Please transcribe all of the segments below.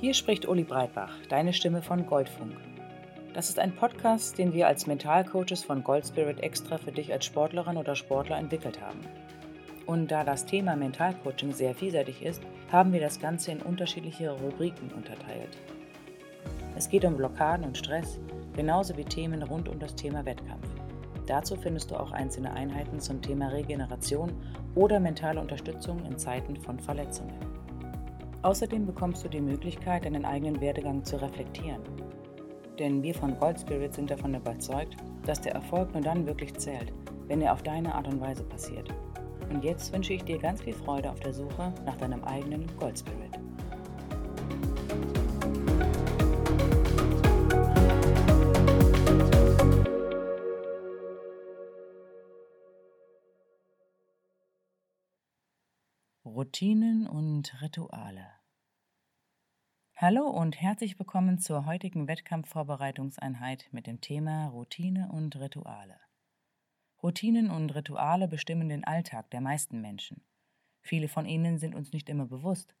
Hier spricht Uli Breitbach, deine Stimme von Goldfunk. Das ist ein Podcast, den wir als Mentalcoaches von Goldspirit extra für dich als Sportlerin oder Sportler entwickelt haben. Und da das Thema Mentalcoaching sehr vielseitig ist, haben wir das Ganze in unterschiedliche Rubriken unterteilt. Es geht um Blockaden und Stress, genauso wie Themen rund um das Thema Wettkampf. Dazu findest du auch einzelne Einheiten zum Thema Regeneration oder mentale Unterstützung in Zeiten von Verletzungen. Außerdem bekommst du die Möglichkeit, deinen eigenen Werdegang zu reflektieren denn wir von Gold Spirit sind davon überzeugt, dass der Erfolg nur dann wirklich zählt, wenn er auf deine Art und Weise passiert. Und jetzt wünsche ich dir ganz viel Freude auf der Suche nach deinem eigenen Gold Spirit. Routinen und Rituale. Hallo und herzlich willkommen zur heutigen Wettkampfvorbereitungseinheit mit dem Thema Routine und Rituale. Routinen und Rituale bestimmen den Alltag der meisten Menschen. Viele von ihnen sind uns nicht immer bewusst.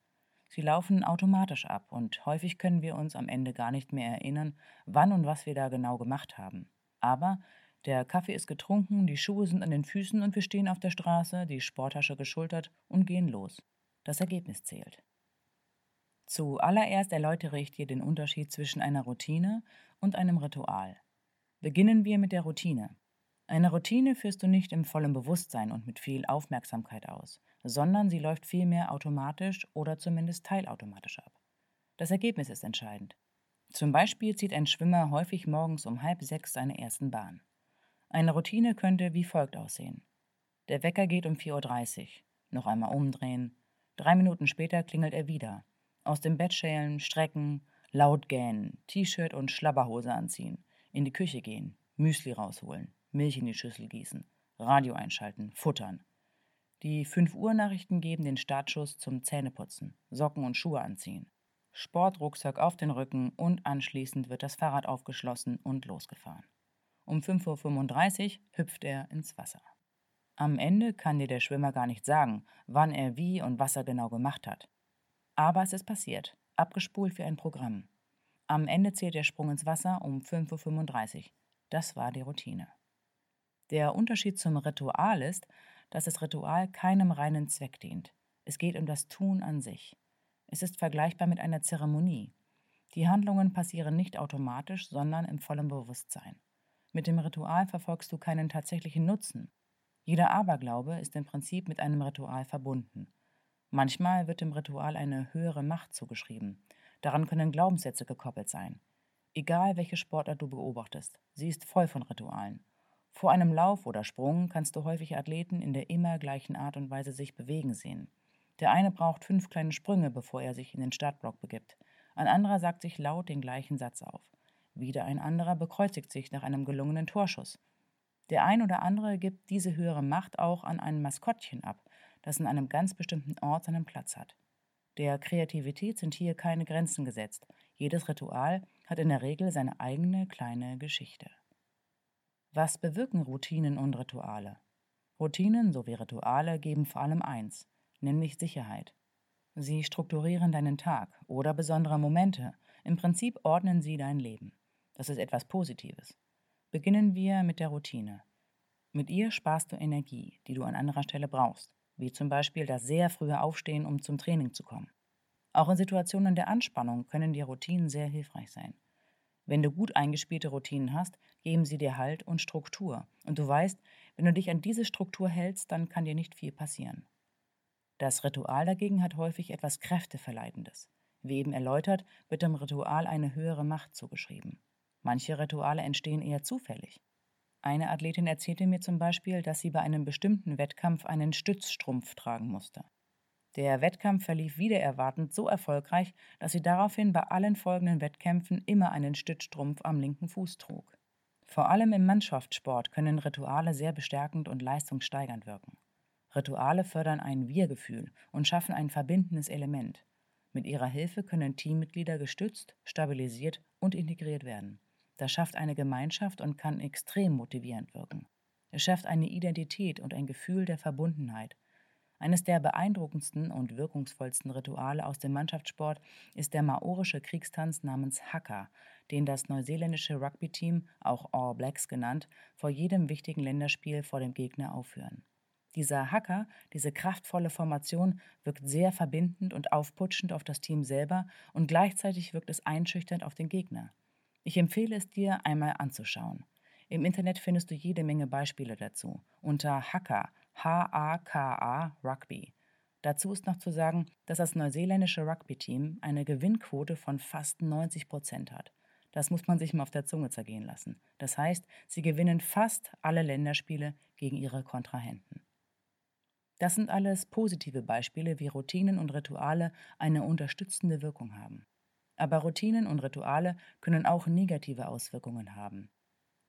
Sie laufen automatisch ab und häufig können wir uns am Ende gar nicht mehr erinnern, wann und was wir da genau gemacht haben. Aber der Kaffee ist getrunken, die Schuhe sind an den Füßen und wir stehen auf der Straße, die Sporttasche geschultert und gehen los. Das Ergebnis zählt. Zuallererst erläutere ich dir den Unterschied zwischen einer Routine und einem Ritual. Beginnen wir mit der Routine. Eine Routine führst du nicht im vollen Bewusstsein und mit viel Aufmerksamkeit aus, sondern sie läuft vielmehr automatisch oder zumindest teilautomatisch ab. Das Ergebnis ist entscheidend. Zum Beispiel zieht ein Schwimmer häufig morgens um halb sechs seine ersten Bahn. Eine Routine könnte wie folgt aussehen. Der Wecker geht um 4.30 Uhr. Noch einmal umdrehen. Drei Minuten später klingelt er wieder. Aus dem Bett schälen, strecken, laut gähnen, T-Shirt und Schlabberhose anziehen, in die Küche gehen, Müsli rausholen, Milch in die Schüssel gießen, Radio einschalten, futtern. Die 5 Uhr Nachrichten geben den Startschuss zum Zähneputzen, Socken und Schuhe anziehen. Sportrucksack auf den Rücken und anschließend wird das Fahrrad aufgeschlossen und losgefahren. Um 5.35 Uhr hüpft er ins Wasser. Am Ende kann dir der Schwimmer gar nicht sagen, wann er wie und was er genau gemacht hat. Aber es ist passiert, abgespult wie ein Programm. Am Ende zählt der Sprung ins Wasser um 5.35 Uhr. Das war die Routine. Der Unterschied zum Ritual ist, dass das Ritual keinem reinen Zweck dient. Es geht um das Tun an sich. Es ist vergleichbar mit einer Zeremonie. Die Handlungen passieren nicht automatisch, sondern im vollen Bewusstsein. Mit dem Ritual verfolgst du keinen tatsächlichen Nutzen. Jeder Aberglaube ist im Prinzip mit einem Ritual verbunden. Manchmal wird dem Ritual eine höhere Macht zugeschrieben. Daran können Glaubenssätze gekoppelt sein. Egal welche Sportart du beobachtest, sie ist voll von Ritualen. Vor einem Lauf oder Sprung kannst du häufig Athleten in der immer gleichen Art und Weise sich bewegen sehen. Der eine braucht fünf kleine Sprünge, bevor er sich in den Startblock begibt. Ein anderer sagt sich laut den gleichen Satz auf. Wieder ein anderer bekreuzigt sich nach einem gelungenen Torschuss. Der ein oder andere gibt diese höhere Macht auch an ein Maskottchen ab, das in einem ganz bestimmten Ort seinen Platz hat. Der Kreativität sind hier keine Grenzen gesetzt. Jedes Ritual hat in der Regel seine eigene kleine Geschichte. Was bewirken Routinen und Rituale? Routinen sowie Rituale geben vor allem eins, nämlich Sicherheit. Sie strukturieren deinen Tag oder besondere Momente, im Prinzip ordnen sie dein Leben. Das ist etwas Positives. Beginnen wir mit der Routine. Mit ihr sparst du Energie, die du an anderer Stelle brauchst wie zum Beispiel das sehr frühe Aufstehen, um zum Training zu kommen. Auch in Situationen der Anspannung können die Routinen sehr hilfreich sein. Wenn du gut eingespielte Routinen hast, geben sie dir Halt und Struktur. Und du weißt, wenn du dich an diese Struktur hältst, dann kann dir nicht viel passieren. Das Ritual dagegen hat häufig etwas Kräfteverleidendes. Wie eben erläutert, wird dem Ritual eine höhere Macht zugeschrieben. Manche Rituale entstehen eher zufällig. Eine Athletin erzählte mir zum Beispiel, dass sie bei einem bestimmten Wettkampf einen Stützstrumpf tragen musste. Der Wettkampf verlief wider erwartend so erfolgreich, dass sie daraufhin bei allen folgenden Wettkämpfen immer einen Stützstrumpf am linken Fuß trug. Vor allem im Mannschaftssport können Rituale sehr bestärkend und leistungssteigernd wirken. Rituale fördern ein Wir-Gefühl und schaffen ein verbindendes Element. Mit ihrer Hilfe können Teammitglieder gestützt, stabilisiert und integriert werden. Das schafft eine Gemeinschaft und kann extrem motivierend wirken. Es schafft eine Identität und ein Gefühl der Verbundenheit. Eines der beeindruckendsten und wirkungsvollsten Rituale aus dem Mannschaftssport ist der maorische Kriegstanz namens Haka, den das neuseeländische Rugby-Team, auch All Blacks genannt, vor jedem wichtigen Länderspiel vor dem Gegner aufführen. Dieser Hacker, diese kraftvolle Formation wirkt sehr verbindend und aufputschend auf das Team selber und gleichzeitig wirkt es einschüchternd auf den Gegner. Ich empfehle es dir einmal anzuschauen. Im Internet findest du jede Menge Beispiele dazu unter Hacker, H-A-K-A Rugby. Dazu ist noch zu sagen, dass das neuseeländische Rugby-Team eine Gewinnquote von fast 90 Prozent hat. Das muss man sich mal auf der Zunge zergehen lassen. Das heißt, sie gewinnen fast alle Länderspiele gegen ihre Kontrahenten. Das sind alles positive Beispiele, wie Routinen und Rituale eine unterstützende Wirkung haben. Aber Routinen und Rituale können auch negative Auswirkungen haben.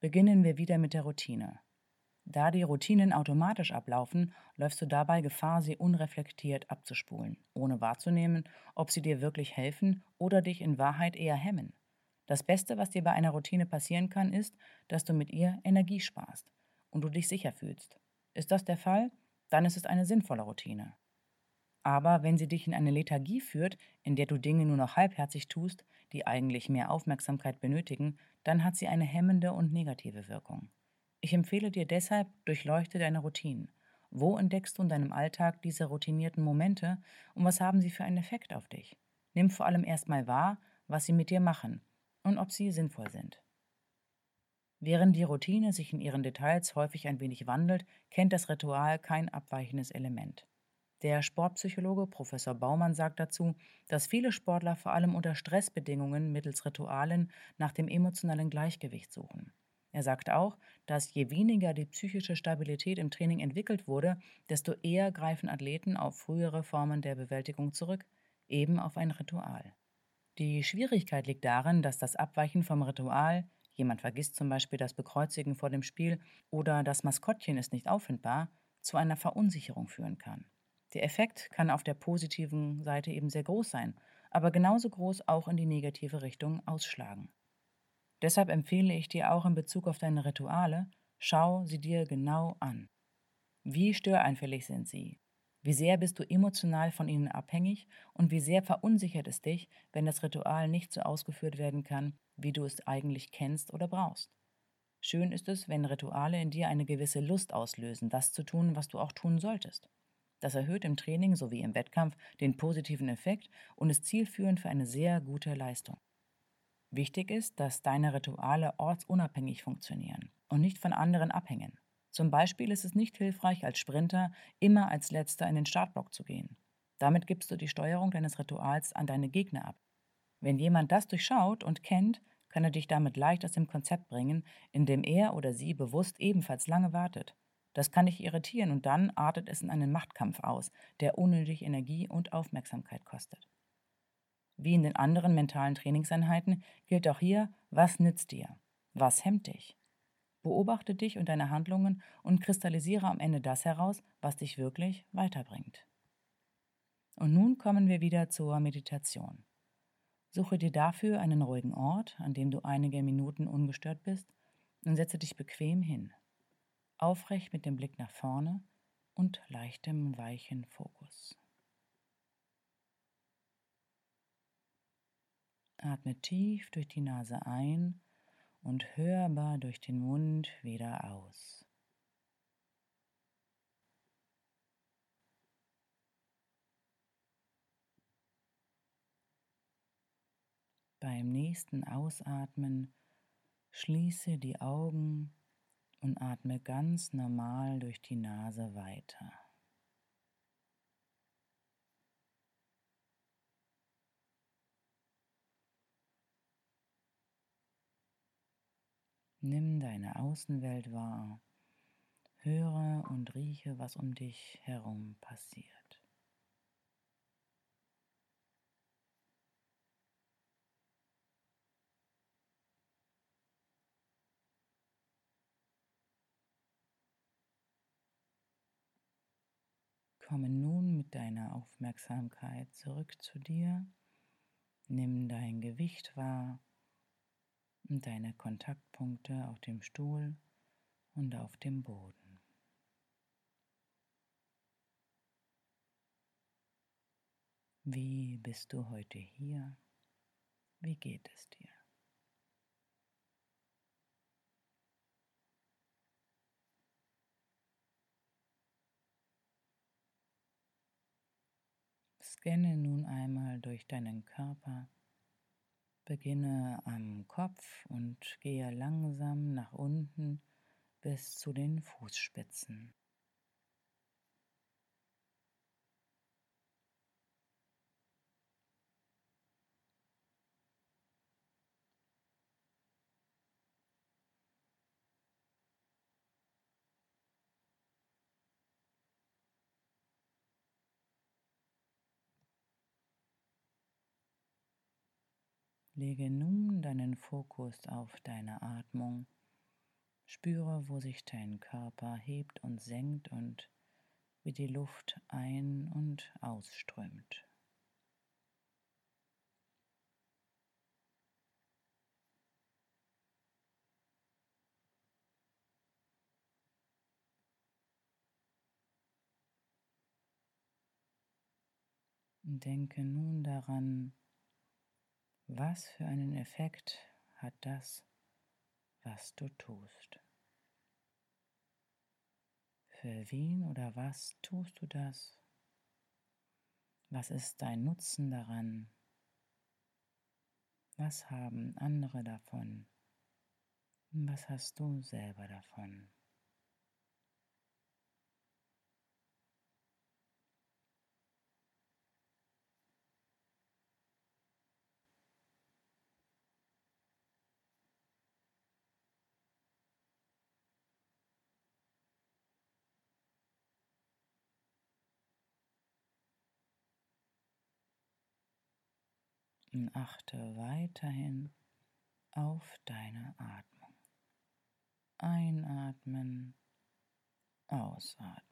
Beginnen wir wieder mit der Routine. Da die Routinen automatisch ablaufen, läufst du dabei Gefahr, sie unreflektiert abzuspulen, ohne wahrzunehmen, ob sie dir wirklich helfen oder dich in Wahrheit eher hemmen. Das Beste, was dir bei einer Routine passieren kann, ist, dass du mit ihr Energie sparst und du dich sicher fühlst. Ist das der Fall, dann ist es eine sinnvolle Routine. Aber wenn sie dich in eine Lethargie führt, in der du Dinge nur noch halbherzig tust, die eigentlich mehr Aufmerksamkeit benötigen, dann hat sie eine hemmende und negative Wirkung. Ich empfehle dir deshalb, durchleuchte deine Routinen. Wo entdeckst du in deinem Alltag diese routinierten Momente und was haben sie für einen Effekt auf dich? Nimm vor allem erstmal wahr, was sie mit dir machen und ob sie sinnvoll sind. Während die Routine sich in ihren Details häufig ein wenig wandelt, kennt das Ritual kein abweichendes Element. Der Sportpsychologe Professor Baumann sagt dazu, dass viele Sportler vor allem unter Stressbedingungen mittels Ritualen nach dem emotionalen Gleichgewicht suchen. Er sagt auch, dass je weniger die psychische Stabilität im Training entwickelt wurde, desto eher greifen Athleten auf frühere Formen der Bewältigung zurück, eben auf ein Ritual. Die Schwierigkeit liegt darin, dass das Abweichen vom Ritual jemand vergisst zum Beispiel das Bekreuzigen vor dem Spiel oder das Maskottchen ist nicht auffindbar, zu einer Verunsicherung führen kann. Der Effekt kann auf der positiven Seite eben sehr groß sein, aber genauso groß auch in die negative Richtung ausschlagen. Deshalb empfehle ich dir auch in Bezug auf deine Rituale, schau sie dir genau an. Wie störeinfällig sind sie? Wie sehr bist du emotional von ihnen abhängig und wie sehr verunsichert es dich, wenn das Ritual nicht so ausgeführt werden kann, wie du es eigentlich kennst oder brauchst. Schön ist es, wenn Rituale in dir eine gewisse Lust auslösen, das zu tun, was du auch tun solltest. Das erhöht im Training sowie im Wettkampf den positiven Effekt und ist zielführend für eine sehr gute Leistung. Wichtig ist, dass deine Rituale ortsunabhängig funktionieren und nicht von anderen abhängen. Zum Beispiel ist es nicht hilfreich, als Sprinter immer als letzter in den Startblock zu gehen. Damit gibst du die Steuerung deines Rituals an deine Gegner ab. Wenn jemand das durchschaut und kennt, kann er dich damit leicht aus dem Konzept bringen, indem er oder sie bewusst ebenfalls lange wartet. Das kann dich irritieren und dann artet es in einen Machtkampf aus, der unnötig Energie und Aufmerksamkeit kostet. Wie in den anderen mentalen Trainingseinheiten gilt auch hier, was nützt dir? Was hemmt dich? Beobachte dich und deine Handlungen und kristallisiere am Ende das heraus, was dich wirklich weiterbringt. Und nun kommen wir wieder zur Meditation. Suche dir dafür einen ruhigen Ort, an dem du einige Minuten ungestört bist, und setze dich bequem hin, aufrecht mit dem Blick nach vorne und leichtem, weichen Fokus. Atme tief durch die Nase ein und hörbar durch den Mund wieder aus. Beim nächsten Ausatmen schließe die Augen und atme ganz normal durch die Nase weiter. Nimm deine Außenwelt wahr, höre und rieche, was um dich herum passiert. Komme nun mit deiner Aufmerksamkeit zurück zu dir. Nimm dein Gewicht wahr und deine Kontaktpunkte auf dem Stuhl und auf dem Boden. Wie bist du heute hier? Wie geht es dir? Scanne nun einmal durch deinen Körper. Beginne am Kopf und gehe langsam nach unten bis zu den Fußspitzen. Lege nun deinen Fokus auf deine Atmung. Spüre, wo sich dein Körper hebt und senkt und wie die Luft ein- und ausströmt. Denke nun daran, was für einen Effekt hat das, was du tust? Für wen oder was tust du das? Was ist dein Nutzen daran? Was haben andere davon? Was hast du selber davon? Und achte weiterhin auf deine Atmung. Einatmen, ausatmen.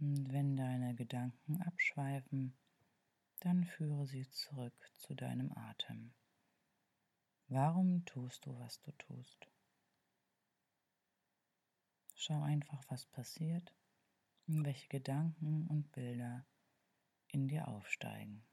Und wenn deine Gedanken abschweifen, dann führe sie zurück zu deinem Atem. Warum tust du, was du tust? Schau einfach, was passiert und welche Gedanken und Bilder in dir aufsteigen.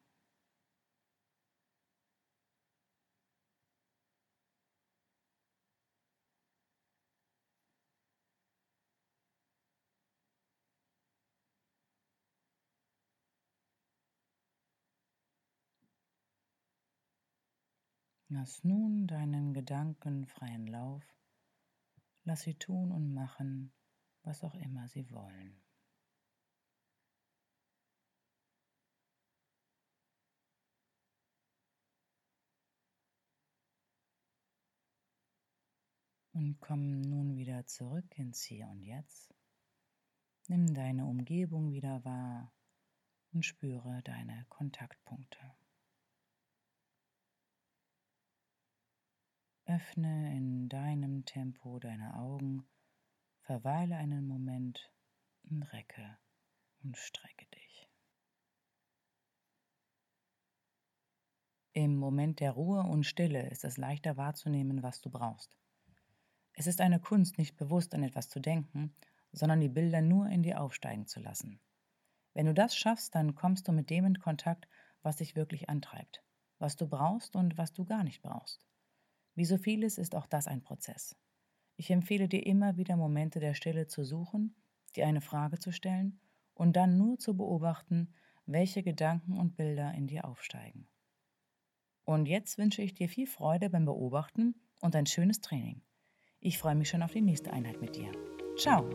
Lass nun deinen Gedanken freien Lauf, lass sie tun und machen, was auch immer sie wollen. Und komm nun wieder zurück ins Hier und Jetzt. Nimm deine Umgebung wieder wahr und spüre deine Kontaktpunkte. Öffne in deinem Tempo deine Augen, verweile einen Moment und recke und strecke dich. Im Moment der Ruhe und Stille ist es leichter wahrzunehmen, was du brauchst. Es ist eine Kunst, nicht bewusst an etwas zu denken, sondern die Bilder nur in dir aufsteigen zu lassen. Wenn du das schaffst, dann kommst du mit dem in Kontakt, was dich wirklich antreibt, was du brauchst und was du gar nicht brauchst. Wie so vieles ist auch das ein Prozess. Ich empfehle dir immer wieder Momente der Stille zu suchen, dir eine Frage zu stellen und dann nur zu beobachten, welche Gedanken und Bilder in dir aufsteigen. Und jetzt wünsche ich dir viel Freude beim Beobachten und ein schönes Training. Ich freue mich schon auf die nächste Einheit mit dir. Ciao!